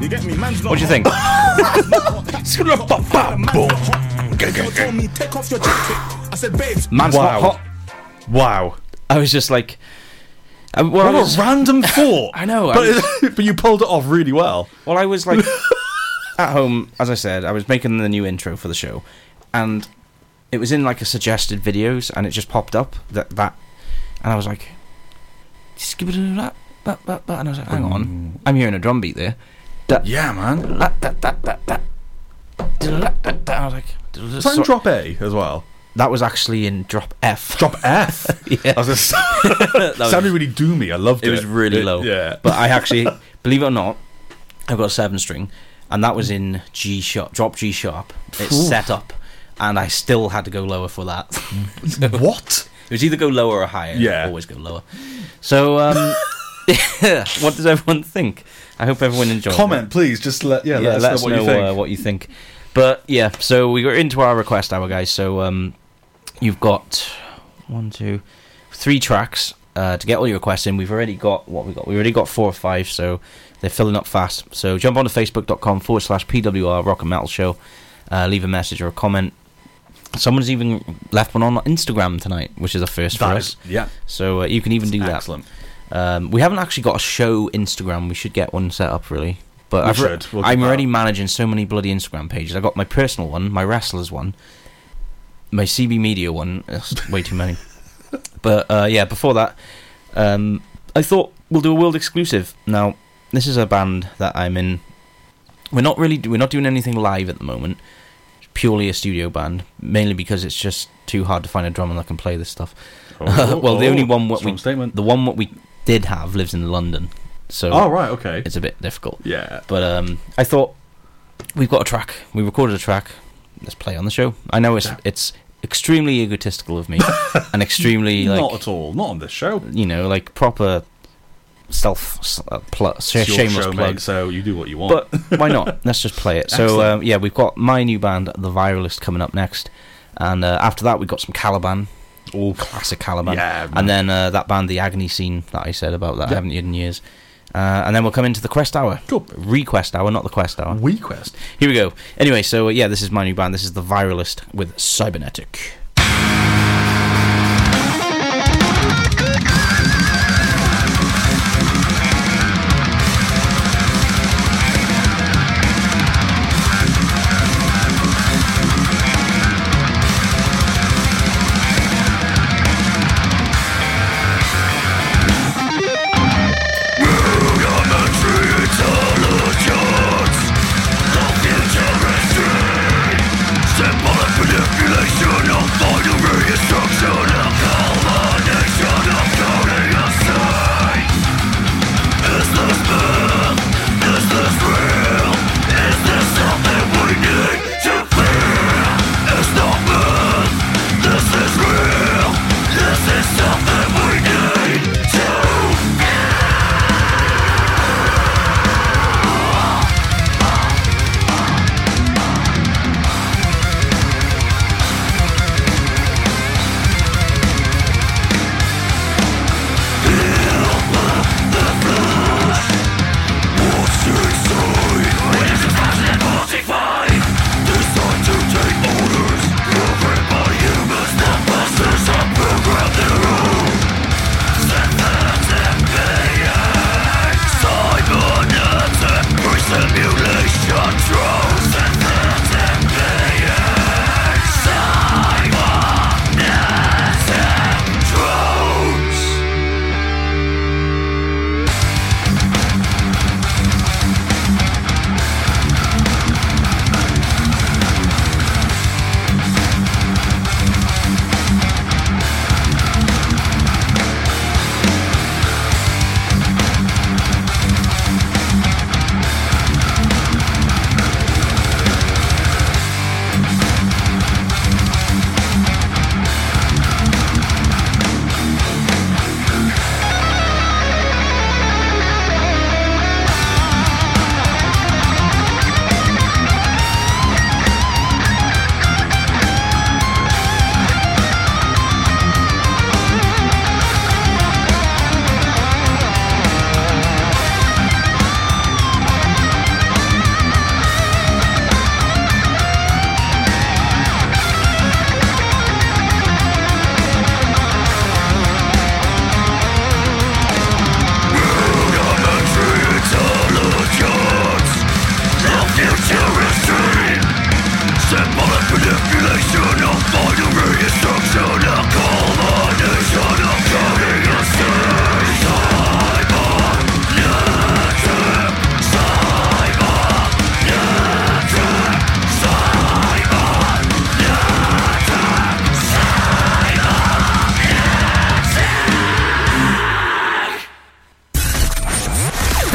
You get me? Man's not What do you think? Boom. Girl told me take off your jacket. I said, babes. Man's Wow. not hot. Wow. I was just like, uh, I, well, I What was, a random thought. I know, I But, but you pulled it off really well. well, I was like at home, as I said, I was making the new intro for the show, and it was in like a suggested videos, and it just popped up that that, and I was like, skip it that, that, that, that, and I was like, hang on, mm. I'm hearing a drum beat there. Yeah, man. That, that, that, that, that. That, that, that. I was like, Is that in so- drop A as well? that was actually in drop F. Drop F. yeah. I was just, was- sounded really doomy. I loved it. it was really low. Yeah. But I actually, believe it or not, I've got a seven string, and that was in G sharp, drop G sharp. It's Ooh. set up, and I still had to go lower for that. what? it was either go lower or higher. Yeah. always go lower. So, um, what does everyone think? I hope everyone enjoyed. it. Comment, please. Just let yeah, Yeah, let us know what you think. Uh, what you think. But yeah, so we got into our request hour, guys. So um, you've got one, two, three tracks uh, to get all your requests in. We've already got what we got. We already got four or five, so they're filling up fast. So jump on to facebook.com forward slash PWR Rock and Metal Show. Uh, leave a message or a comment. Someone's even left one on Instagram tonight, which is a first for That us. yeah, So uh, you can even do that. excellent. Um, we haven't actually got a show Instagram. We should get one set up, really. But We I've re-. We'll already managing so many bloody Instagram pages. I got my personal one, my wrestlers one, my CB Media one. That's way too many. But uh, yeah, before that, um, I thought we'll do a world exclusive. Now, this is a band that I'm in. We're not really we're not doing anything live at the moment. It's purely a studio band, mainly because it's just too hard to find a drummer that can play this stuff. well, the only one what we statement. the one what we did have lives in London, so Oh right, okay. it's a bit difficult. Yeah. But um, I thought we've got a track. We recorded a track. Let's play on the show. I know it's Yeah. it's extremely egotistical of me and extremely like Not at all. Not on this show. you know like proper self uh, pl- sh- It's your shameless show, plug. mate, so you do what you want. But why not? Let's just play it. So um, yeah, we've got my new band, The Viralist, coming up next, and uh, after that we've got some Caliban, all classic Caliban, yeah, man. and then uh, that band, The Agony Scene, that I said about that I haven't heard in years. Uh, and then we'll come into the Quest Hour. Cool. Request Hour, not the Quest Hour. We Quest. Here we go. Anyway, so yeah, this is my new band. This is The Viralist with Cybernetic.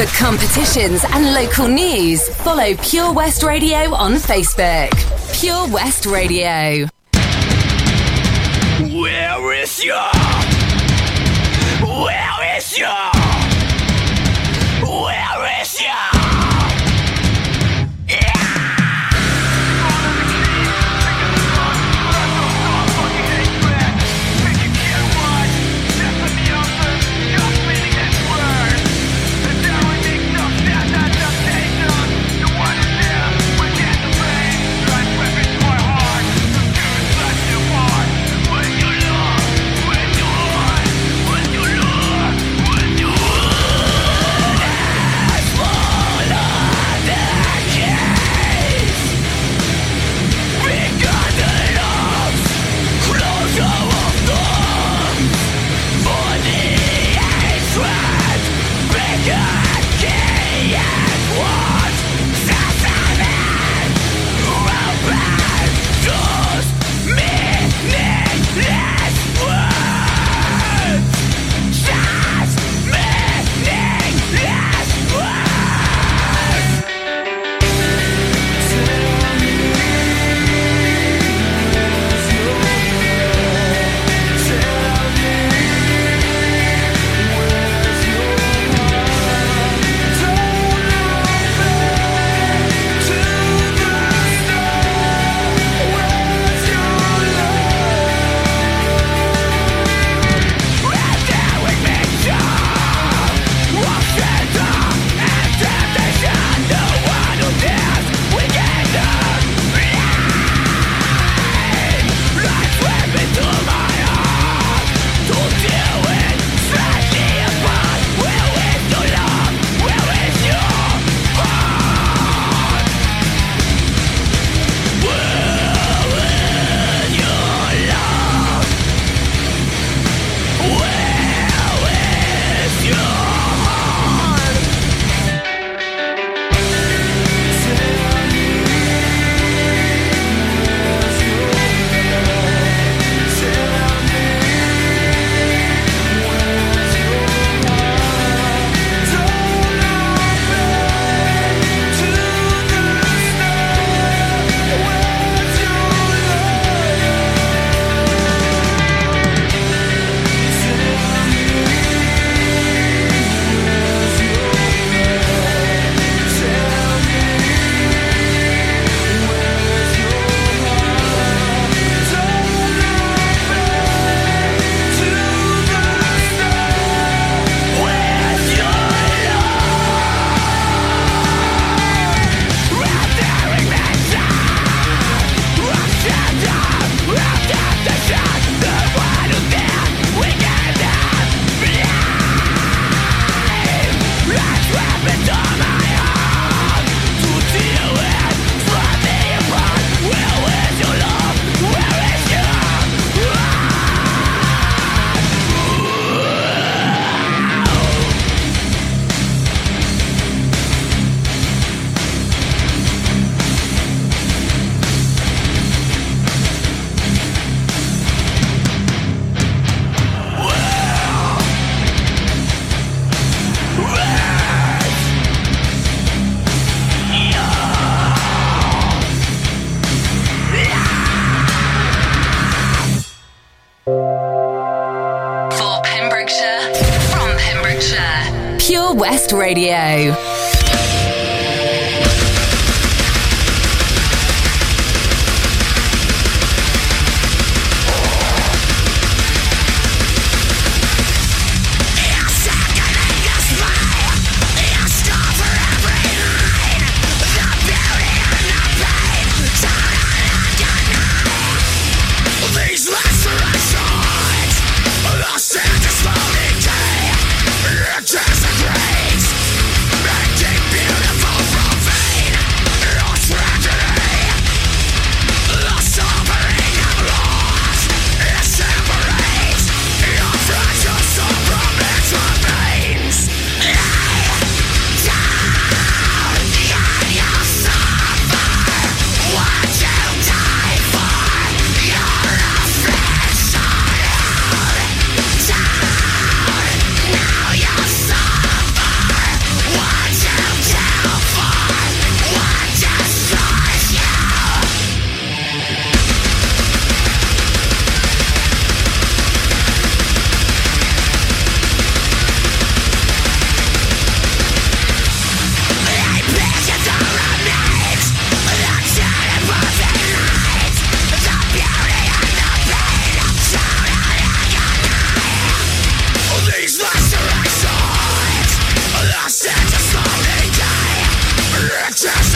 Competitions, and local news, follow Pure West Radio on Facebook. Pure West Radio. Where is your? Where is your? Radio. Damn,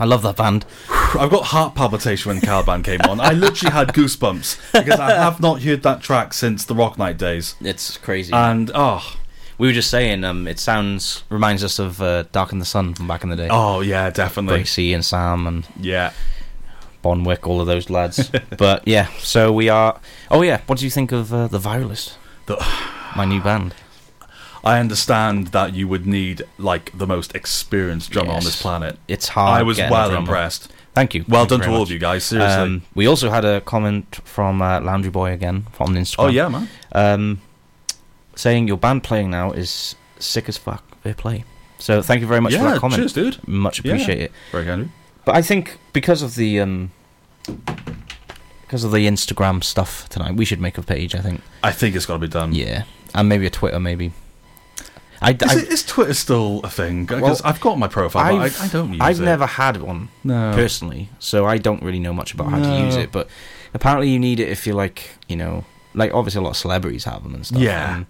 I love that band. I've got heart palpitation when Caliban came on. I literally had goosebumps because I have not heard that track since the Rock Night days. It's crazy. And oh, we were just saying, um, it sounds reminds us of uh, Dark in the Sun from back in the day. oh yeah, definitely. Gracie and Sam and Yeah. Bonwick, all of those lads. but yeah, so we are. Oh yeah, what do you think of uh, the Viralist, The- my new band? I understand that you would need like the most experienced drummer on this planet. It's hard. I was well impressed. Thank you. Well Thank you done to all much. of you guys. Seriously. Um, we also had a comment from uh, Laundry Boy again from Instagram. oh yeah, man. um, saying your band playing now is sick as fuck. Fair play. So thank you very much for that comment. cheers, dude. Much Yeah. appreciate it. Very kind. But I think because of the um, because of the Instagram stuff tonight, we should make a page. I think. I think it's got to be done. Yeah, and maybe a Twitter, maybe. I, Is, I, it, is Twitter still a thing? Because Well, I've got my profile, but I've, I, I don't use it. I've it. never had one No. personally, so I don't really know much about how to use it. But apparently, you need it if you're like, you know, like obviously a lot of celebrities have them and stuff. Yeah. and-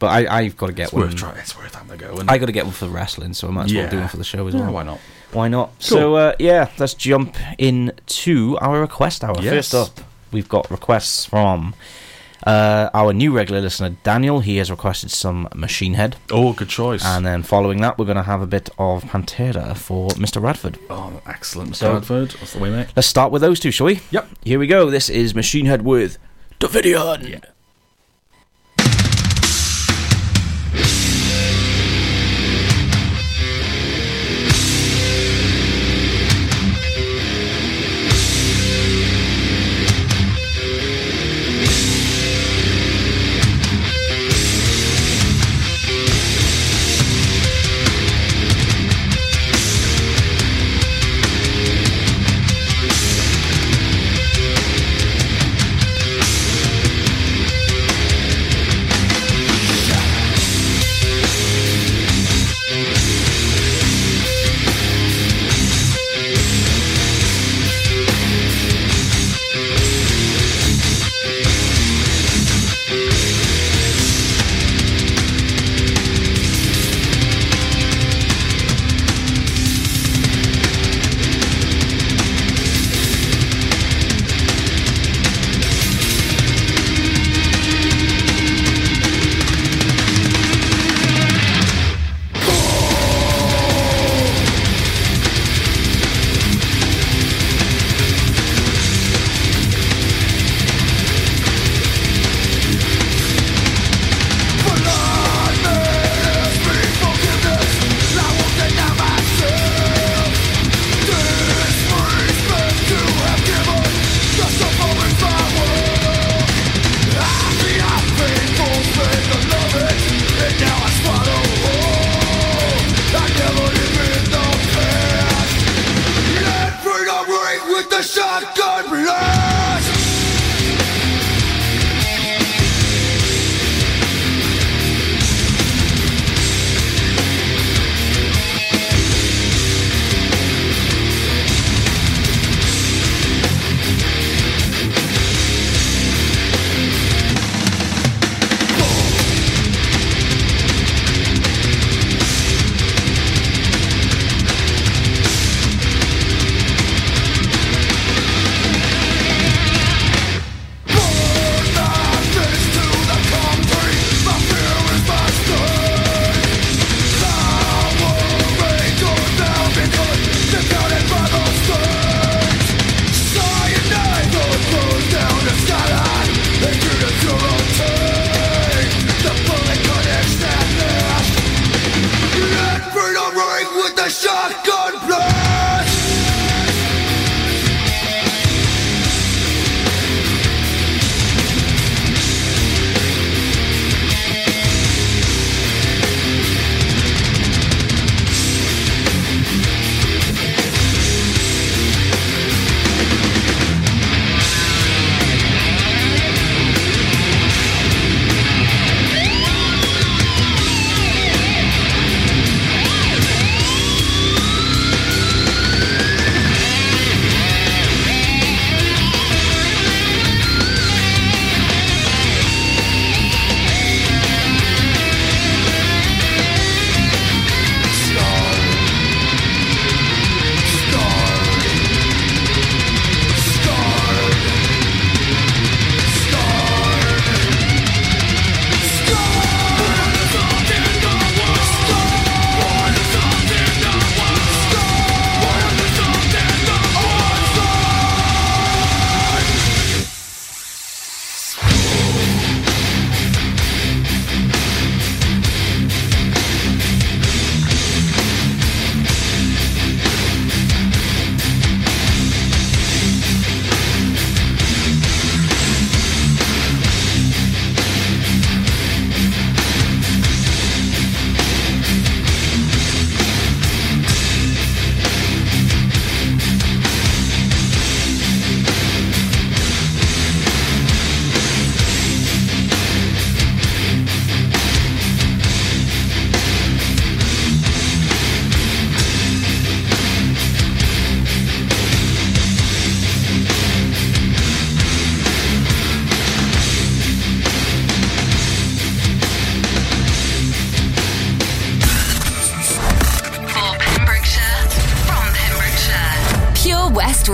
but I, I've got to get It's one. worth trying. It's worth having a go. I got to get one for wrestling, so I might as well Yeah. do one for the show as yeah, well. why not? Why not? So uh, yeah, let's jump into our request hour. Yes. First up, we've got requests from uh, our new regular listener Daniel. He has requested some Machine Head, Oh, good choice. and then following that, we're going to have a bit of Pantera for Mr. Radford. oh, excellent, So- Bradford. That's the way, mate. Let's start with those two, shall we? Yep. Here we go. This is Machine Head with Davidian. Yeah.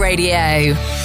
Radio.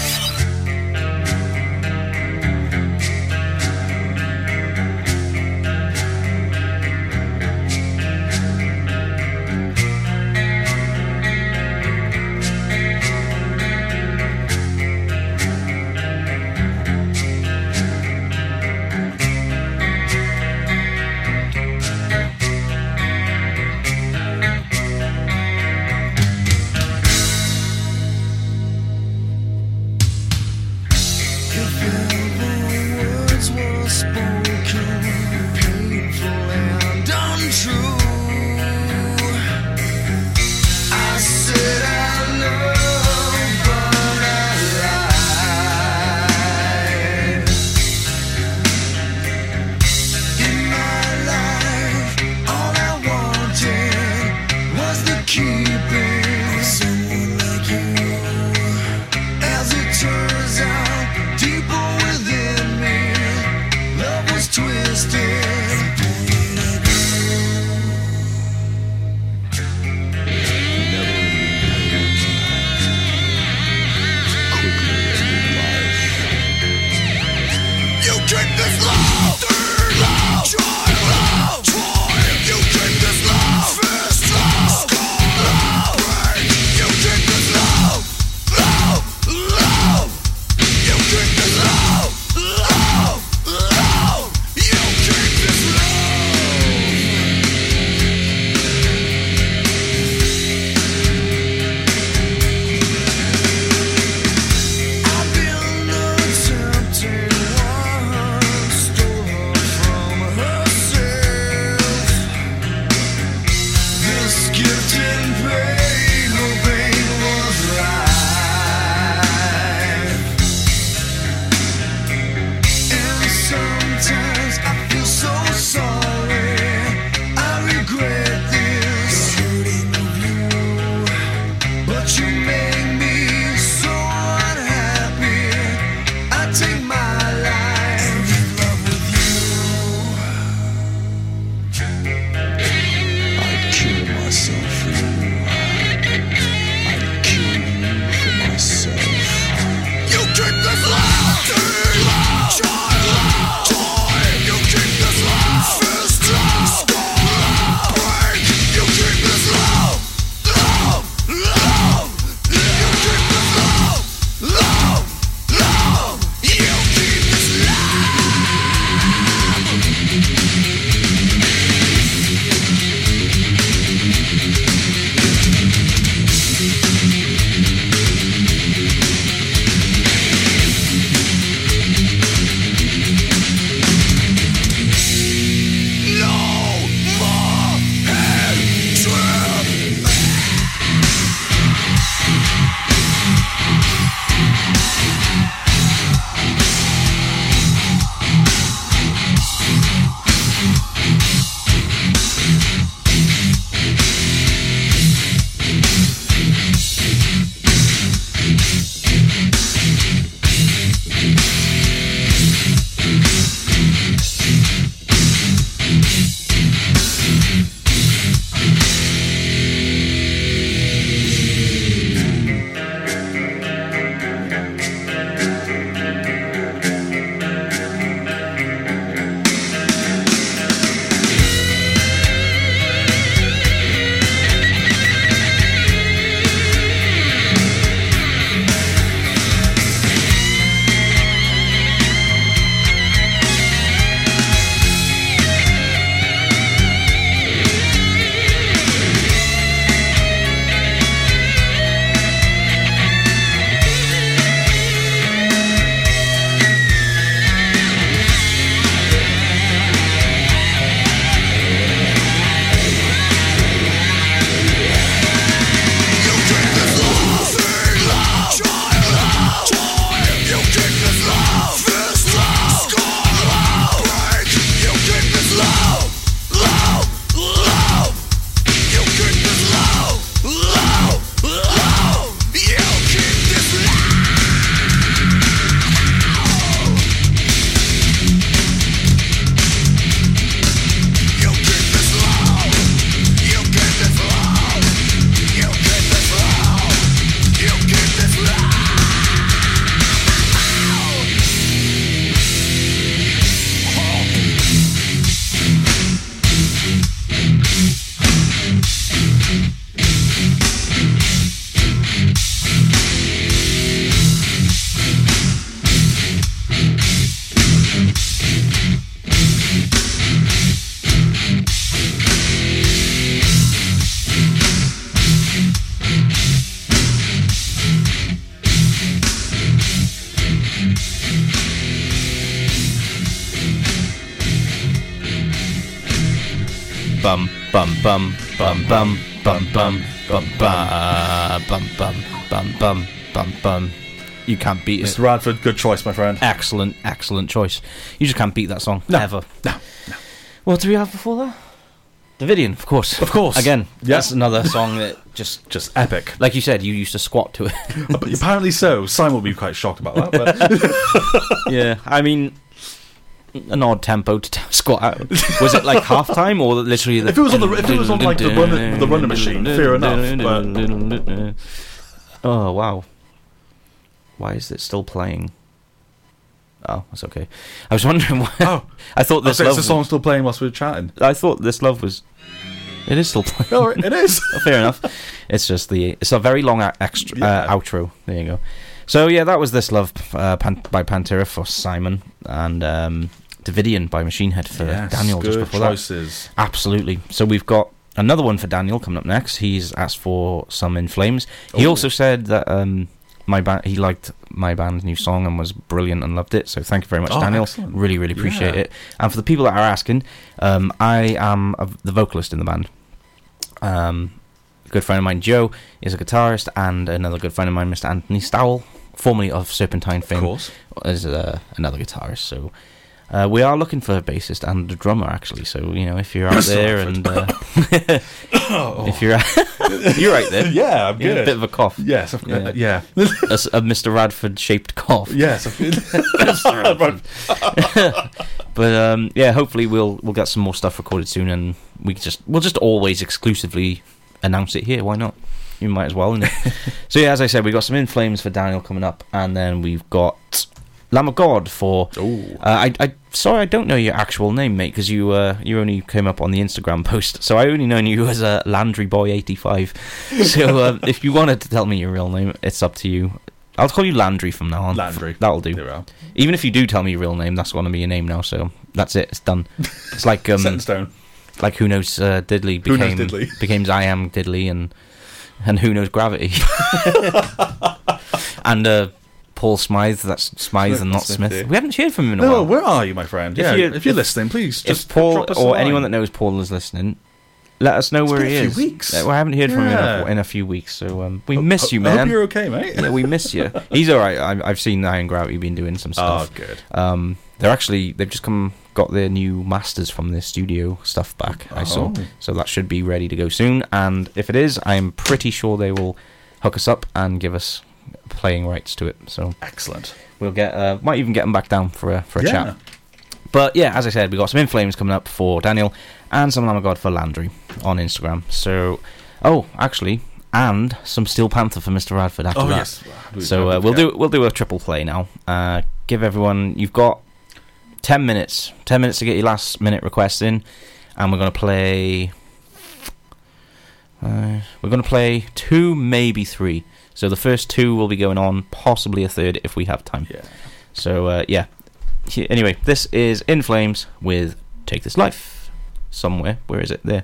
Bum bum bum bum bum bum bum bum bum bum bum bum bum bum bum. You can't beat it. Mr. Radford, good choice, my friend. Excellent, excellent choice. You just can't beat that song No. ever. No, no. What do we have before that? Davidian, of course. Of course. Again, Yeah. that's another song that just, Just epic. like you said, you used to squat to it. Apparently so. Simon will be quite shocked about that. But yeah, I mean, an odd tempo to t- squat out. Was it like half time or literally? The If it was on the- if it was on, like, the running- the running machine, fair enough. oh wow, why is it still playing? Oh, that's okay. I was wondering why. oh, I thought this okay, love. is the song still playing whilst we we're chatting? I thought this love was. It is still playing. Oh, it is. Fair enough. It's just the it's a very long a- extra Yeah. uh, outro. There you go. So yeah, that was this love uh, Pan- by Pantera for Simon and um, Davidian by Machine Head for Yes, Daniel just before that. Absolutely. So we've got another one for Daniel coming up next. He's asked for some In Flames. He Oh. also said that um, my band he liked my band's new song and was brilliant and loved it. So thank you very much, Oh, Daniel. excellent. Really, really appreciate Yeah. it. And for the people that are asking, um, I am a, the vocalist in the band. Um, a good friend of mine, Joe, is a guitarist, and another good friend of mine, Mr. Anthony Stowell, formerly of Serpentine Of fame, course. is uh, another guitarist. So uh, we are looking for a bassist and a drummer, actually. So you know, if you're out there and uh, if you're you're right there, Yeah, I'm Yeah, a bit of a cough, yes, of- Yeah. yeah. a, a Mr. Radford shaped cough. yes. But um, yeah, hopefully we'll we'll get some more stuff recorded soon, and we just we'll just always exclusively announce it here. Why not? You might as well. so yeah, as I said, we have got some In Flames for Daniel coming up, and then we've got Lamb of God for. Uh, I, I sorry, I don't know your actual name, mate, because you uh, you only came up on the Instagram post, so I only known you as a Landry Boy eighty five. So um, if you wanted to tell me your real name, it's up to you. I'll call you Landry from now on. Landry. That'll do. Even if you do tell me your real name, that's going to be your name now. So that's it. It's done. It's like um, Set in stone. like who knows uh, Diddley became Knows Diddley. becomes I am Diddley and and who knows Gravity and uh, Paul Smythe. That's Smythe and not Smith. We haven't heard from him in a No, while. where are you, my friend? If yeah, you- if you're listening, please just if Paul drop us a or line. anyone that knows Paul is listening, let us know It's where been he a few is. weeks. Well, I haven't heard from him in Yeah. a, in a few weeks, so um, we miss you, I hope man. you're okay, mate. yeah, we miss you. He's all right. I, I've seen Iron Gravity been doing some stuff. Oh, stuff. good. Um, they're actually they've just come got their new masters from their studio stuff back. I saw, Oh. so that should be ready to go soon. And if it is, I'm pretty sure they will hook us up and give us playing rights to it. So Excellent. we'll get uh, might even get them back down for a for a Yeah. chat. But yeah, as I said, we got some In Flames coming up for Daniel and some Lamb of God for Landry on Instagram. So, oh, actually, and some Steel Panther for Mr. Radford after Oh that. yes. So uh, we'll do we'll do a triple play now. Uh, give everyone you've got ten minutes, ten minutes to get your last minute request in, and we're gonna play. Uh, we're gonna play two, maybe three. So the first two will be going on, possibly a third if we have time. Yeah. So uh, yeah. Anyway, this is In Flames with "Take This Life." Somewhere, where is it? There.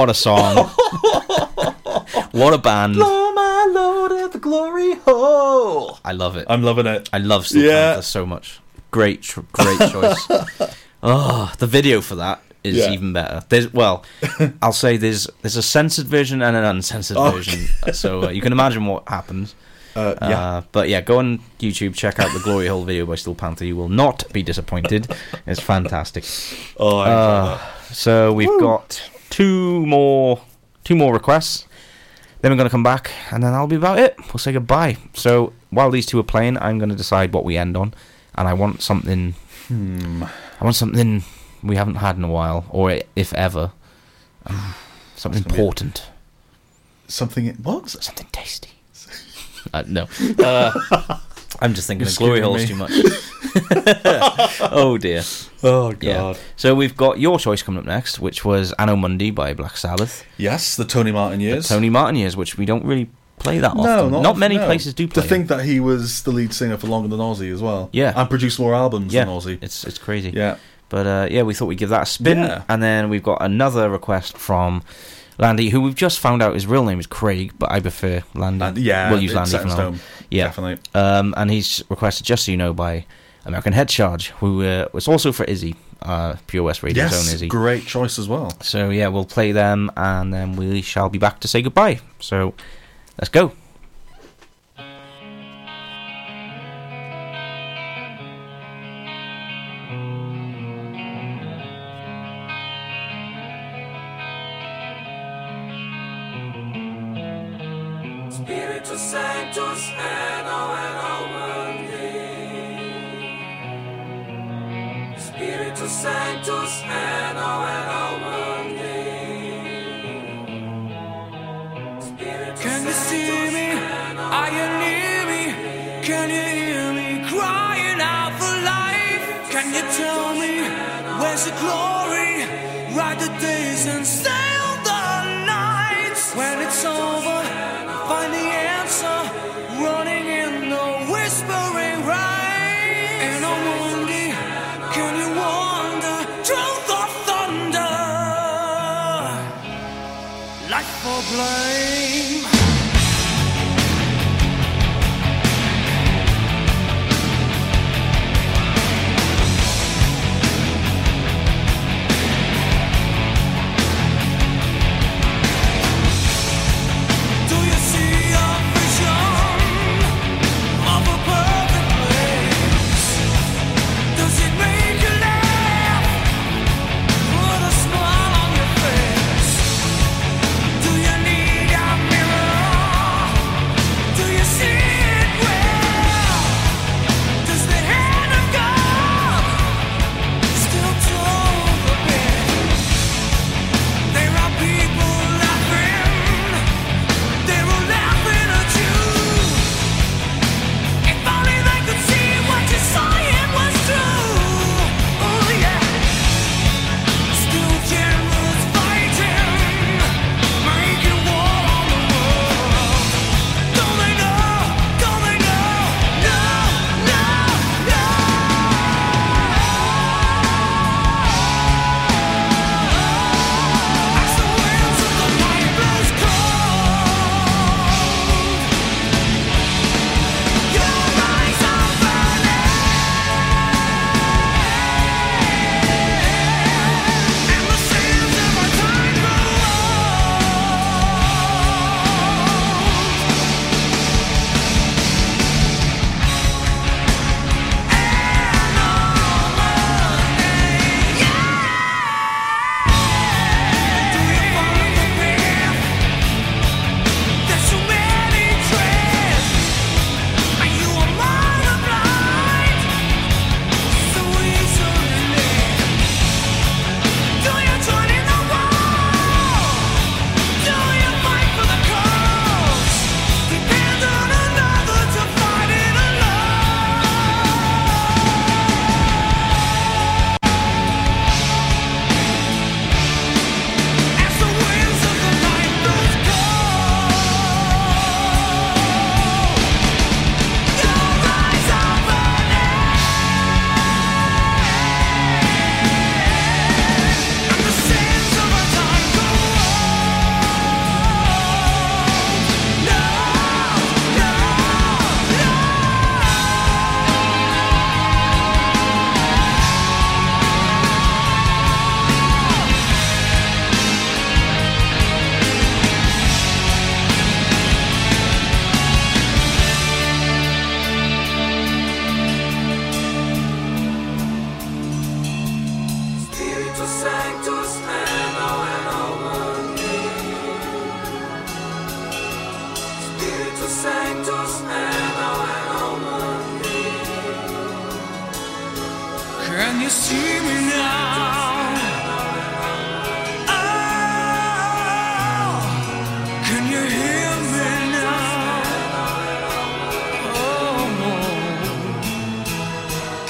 What a song! what a band! Blow my load at the glory hole. I love it. I'm loving it. I love Steel Yeah. Panther so much. Great, tr- great choice. oh, the video for that is Yeah. even better. There's well, I'll say there's there's a censored version and an uncensored Oh. version, so uh, you can imagine what happens. Uh, yeah. Uh, but yeah, go on YouTube, check out the Glory Hole video by Steel Panther. You will not be disappointed. It's fantastic. oh, I Uh, so we've got two more two more requests. Then we're going to come back, and then that'll be about it. We'll say goodbye. So while these two are playing, I'm going to decide what we end on, and I want something. Hmm. I want something we haven't had in a while, or if ever, um, something important, something. It what? something tasty. uh, no, uh, I'm just thinking You're of glory holes me. too much. oh dear. Oh Yeah. God. So we've got your choice coming up next, which was Anno Mundi by Black Sabbath. Yes, the Tony Martin years. Tony Martin years, which we don't really play that No, often. not, Not, many no. places do play. To think that he was the lead singer for longer than Ozzy as well. Yeah. and produced more albums yeah, than Ozzy. it's it's crazy. Yeah, But uh, yeah, we thought we'd give that a spin, Yeah. and then we've got another request from Landy, who we've just found out his real name is Craig, but I prefer Landy. and yeah, we'll use Landy from now. Yeah, definitely. um, and he's requested "Just So You Know" by American Head Charge, who uh, was also for Izzy, uh, Pure West Radio's Yes, own Izzy. great choice as well. So yeah, we'll play them, and then we shall be back to say goodbye. So let's go. Me crying out for life? Can you tell me where's the glory? Ride the days and sail the nights. When it's over, find the answer. Running in the whispering rain. Anno Mundi, can you wander through the thunder? Life for blame.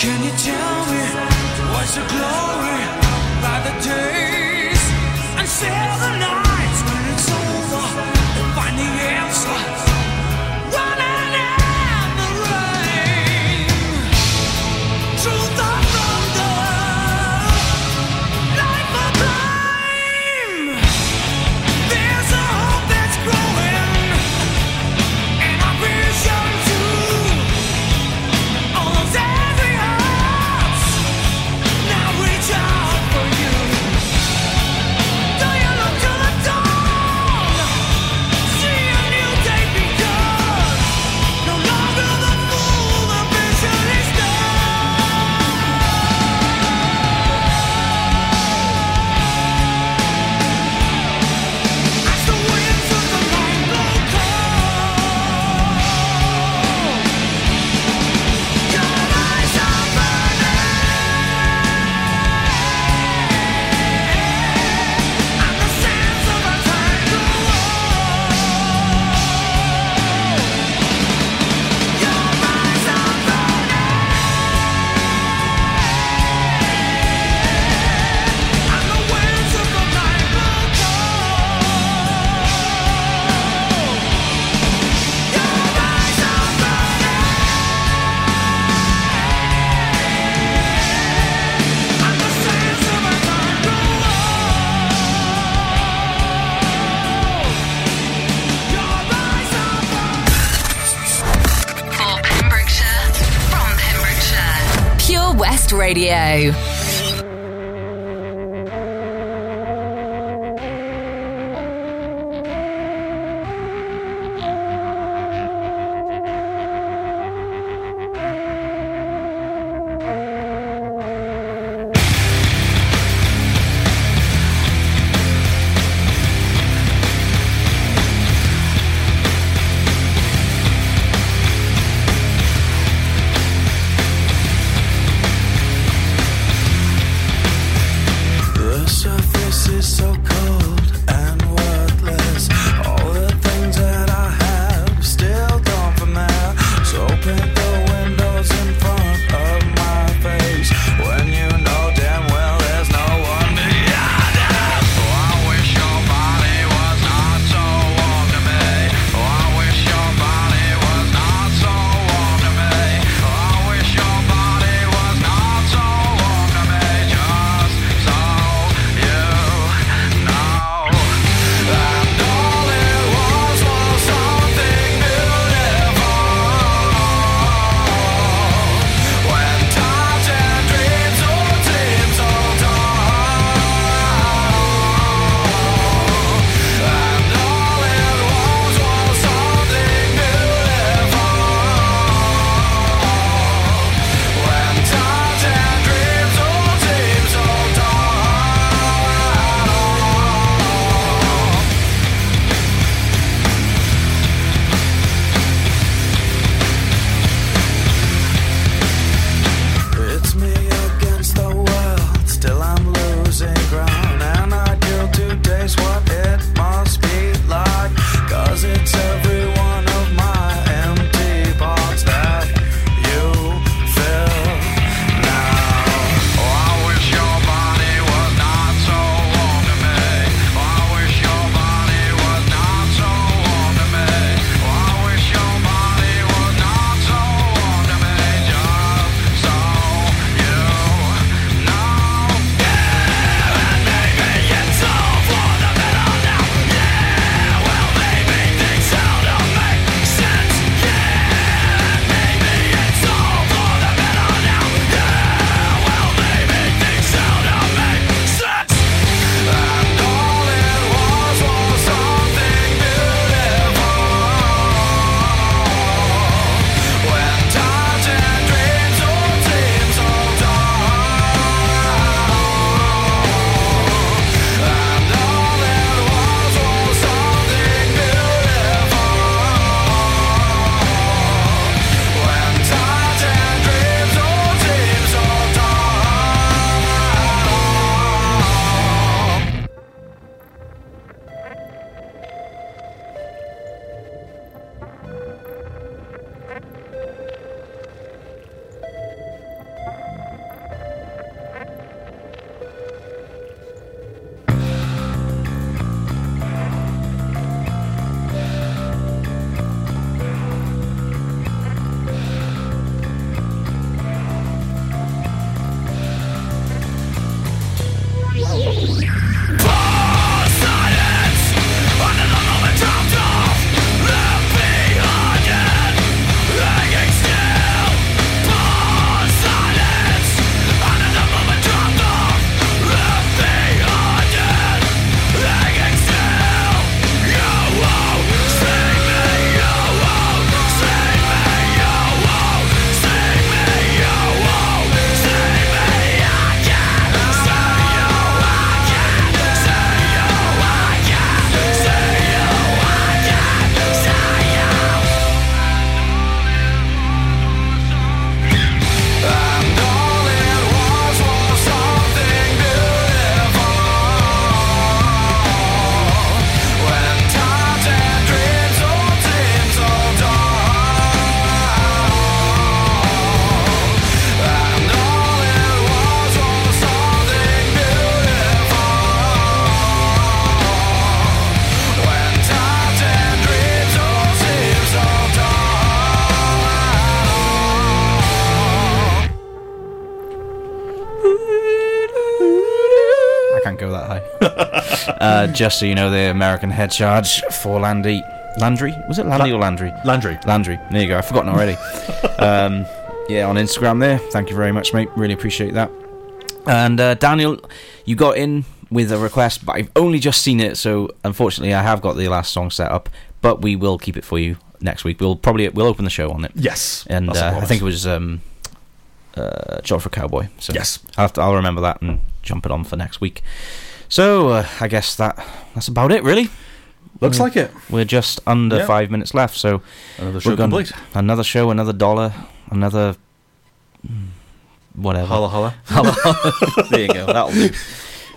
Can you tell me what's the glory? Just so you know, the American head charge for Landy. Landry? Was it Landy La- or Landry? Landry. Landry. There you go. I've forgotten already. um, yeah, on Instagram there. Thank you very much, mate. Really appreciate that. And uh, Daniel, you got in with a request, but I've only just seen it, so unfortunately, I have got the last song set up. But we will keep it for you next week. We'll probably we'll open the show on it, Yes. and uh, I think it was um, uh, Job for Cowboy. So Yes. I'll, have to, I'll remember that and jump it on for next week. So uh, I guess that that's about it, really. Looks like it. We're just under Yeah. five minutes left, so Another show gonna- complete. another show, another dollar, another mm, whatever. Holla holla. Holla! There you go. That'll do.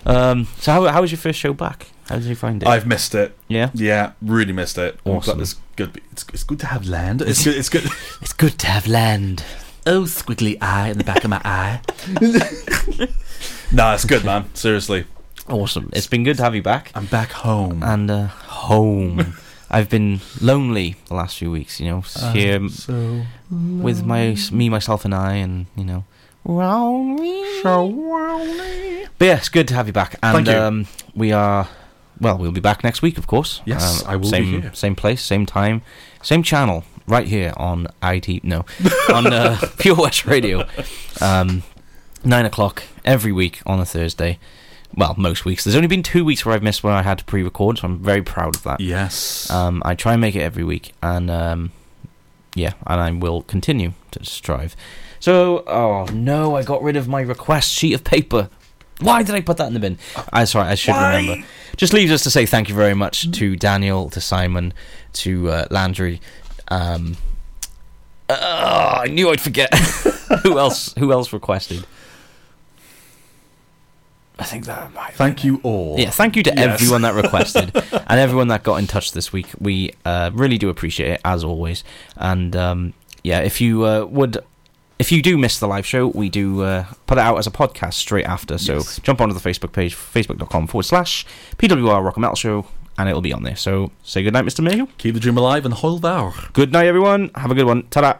Um, so how how was your first show back? How did you find it? I've missed it. yeah, Yeah, really missed it. Awesome. It's good. It's, it's good to have land. It's good. It's good. it's good to have land. oh, squiggly eye in the back of my eye. nah, it's good, man. Seriously, Awesome. It's been good to have you back I'm back home. and uh, home. I've been lonely the last few weeks. You know, Uh, here so with my me, myself, and I, and you know. Lonely. So lonely. But yeah, it's good to have you back, and Thank you. Um, we are. Well, we'll be back next week, of course. Yes, Um, I will be same, here. Same place, same time, same channel, right here on IT. No, on uh, Pure West Radio. Um, nine o'clock every week on a Thursday. Well, most weeks. There's only been two weeks where I've missed where I had to pre-record, so I'm very proud of that. yes. Um, I try and make it every week, and um, yeah, and I will continue to strive. So, oh no, I got rid of my request sheet of paper. Why did I put that in the bin? I sorry, I should Why? remember. Just leaves us to say thank you very much to Daniel, to Simon, to uh, Landry. Um, uh, I knew I'd forget. who else? Who else requested? I think that might. Thank you all. Yeah, thank you to Yes. everyone that requested and everyone that got in touch this week. We uh, really do appreciate it as always. And um, yeah, if you uh, would, if you do miss the live show, we do uh, put it out as a podcast straight after. So Yes. jump onto the Facebook page, facebook.com forward slash PWR Rock and Metal Show, and it'll be on there. So say good night, Mr. Mayhew. Keep the dream alive and hold thou. Good night, everyone. Have a good one. Ta